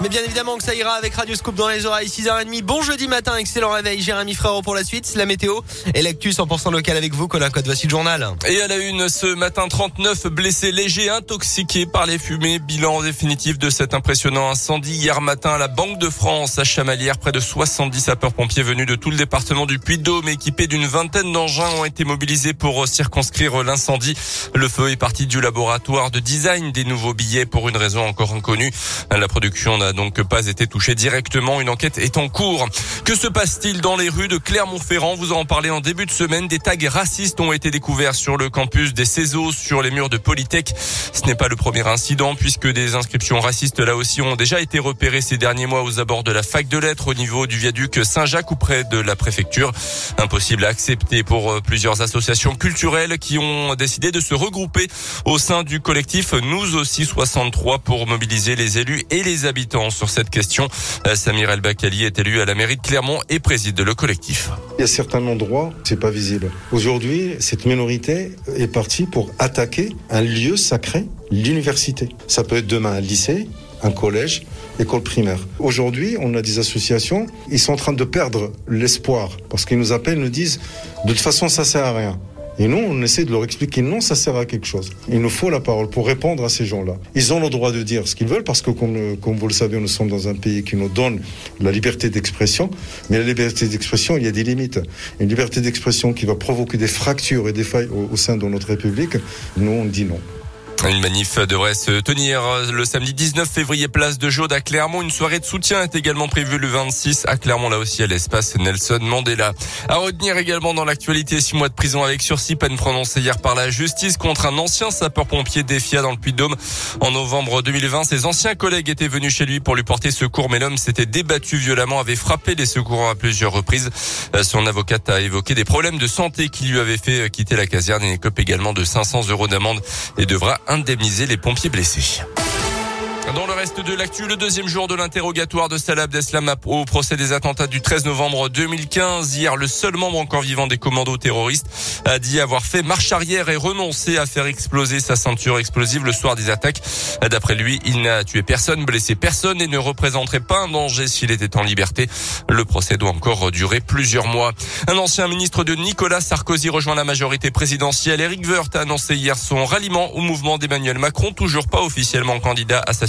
Mais bien évidemment que ça ira avec Radio Scoop dans les oreilles 6h30. Bon jeudi matin, excellent réveil. Jérémy Frérot pour la suite. La météo et l'actu 100% local avec vous. Colin Code, voici le journal. Et à la une ce matin, 39 blessés légers intoxiqués par les fumées. Bilan définitif de cet impressionnant incendie hier matin la Banque de France à Chamalières. Près de 70 sapeurs-pompiers venus de tout le département du Puy-de-Dôme équipés d'une vingtaine d'engins ont été mobilisés pour circonscrire l'incendie. Le feu est parti du laboratoire de design des nouveaux billets pour une raison encore inconnue. La production donc pas été touchée directement. Une enquête est en cours. Que se passe-t-il dans les rues de Clermont-Ferrand? Vous en parlez en début de semaine. Des tags racistes ont été découverts sur le campus des CESO, sur les murs de Polytech. Ce n'est pas le premier incident puisque des inscriptions racistes là aussi ont déjà été repérées ces derniers mois aux abords de la fac de lettres au niveau du viaduc Saint-Jacques ou près de la préfecture. Impossible à accepter pour euh, plusieurs associations culturelles qui ont décidé de se regrouper au sein du collectif Nous aussi 63 pour mobiliser les élus et les habitants sur cette question. Euh, Samir El Bakali est élu à la mairie de Clermont et préside le collectif. Il y a certains endroits, c'est pas visible. Aujourd'hui, cette minorité est partie pour attaquer un lieu sacré, l'université. Ça peut être demain un lycée, un collège, école primaire. Aujourd'hui, on a des associations, ils sont en train de perdre l'espoir parce qu'ils nous appellent, nous disent de toute façon ça sert à rien. Et nous, on essaie de leur expliquer non, ça sert à quelque chose. Il nous faut la parole pour répondre à ces gens-là. Ils ont le droit de dire ce qu'ils veulent parce que, comme, vous le savez, nous sommes dans un pays qui nous donne la liberté d'expression. Mais la liberté d'expression, il y a des limites. Une liberté d'expression qui va provoquer des fractures et des failles au, au sein de notre République, nous, on dit non. Une manif devrait se tenir le samedi 19 février, place de Jaude à Clermont. Une soirée de soutien est également prévue le 26 à Clermont, là aussi à l'espace Nelson Mandela. À retenir également dans l'actualité, six mois de prison avec sursis, peine prononcée hier par la justice contre un ancien sapeur-pompier défia dans le Puy-de-Dôme. En novembre 2020, ses anciens collègues étaient venus chez lui pour lui porter secours, mais l'homme s'était débattu violemment, avait frappé les secourants à plusieurs reprises. Son avocate a évoqué des problèmes de santé qui lui avaient fait quitter la caserne. Il écope également de 500 euros d'amende et devra indemniser les pompiers blessés. Dans le reste de l'actu, le deuxième jour de l'interrogatoire de Salah Abdeslam au procès des attentats du 13 novembre 2015. Hier, le seul membre encore vivant des commandos terroristes a dit avoir fait marche arrière et renoncé à faire exploser sa ceinture explosive le soir des attaques. D'après lui, il n'a tué personne, blessé personne et ne représenterait pas un danger s'il était en liberté. Le procès doit encore durer plusieurs mois. Un ancien ministre de Nicolas Sarkozy rejoint la majorité présidentielle. Eric Woerth a annoncé hier son ralliement au mouvement d'Emmanuel Macron, toujours pas officiellement candidat à sa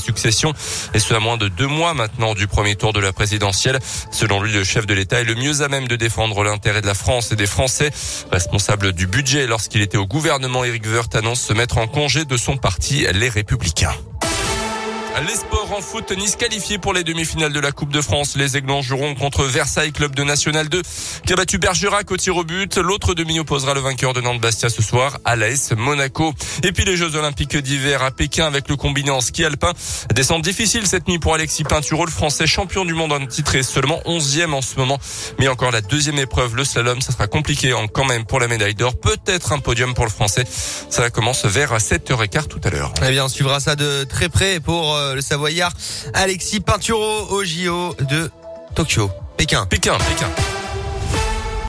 et ce à moins de deux mois maintenant du premier tour de la présidentielle. Selon lui, le chef de l'État est le mieux à même de défendre l'intérêt de la France et des Français. Responsable du budget lorsqu'il était au gouvernement, Éric Woerth annonce se mettre en congé de son parti, les Républicains. Les sports en foot, Nice qualifié pour les demi-finales de la Coupe de France. Les Aiglons joueront contre Versailles, club de National 2, qui a battu Bergerac au tir au but. L'autre demi opposera le vainqueur de Nantes-Bastia ce soir à l'AS Monaco. Et puis les Jeux Olympiques d'hiver à Pékin avec le combiné en ski alpin. Descente difficile cette nuit pour Alexis Pinturo, le français champion du monde en titre et seulement 11e en ce moment. Mais encore la deuxième épreuve, le slalom, ça sera compliqué quand même pour la médaille d'or. Peut-être un podium pour le français. Ça commence vers 7h15 tout à l'heure. Eh bien, on suivra ça de très près pour le Savoyard Alexis Pinturo au JO de Tokyo. Pékin. Pékin, Pékin.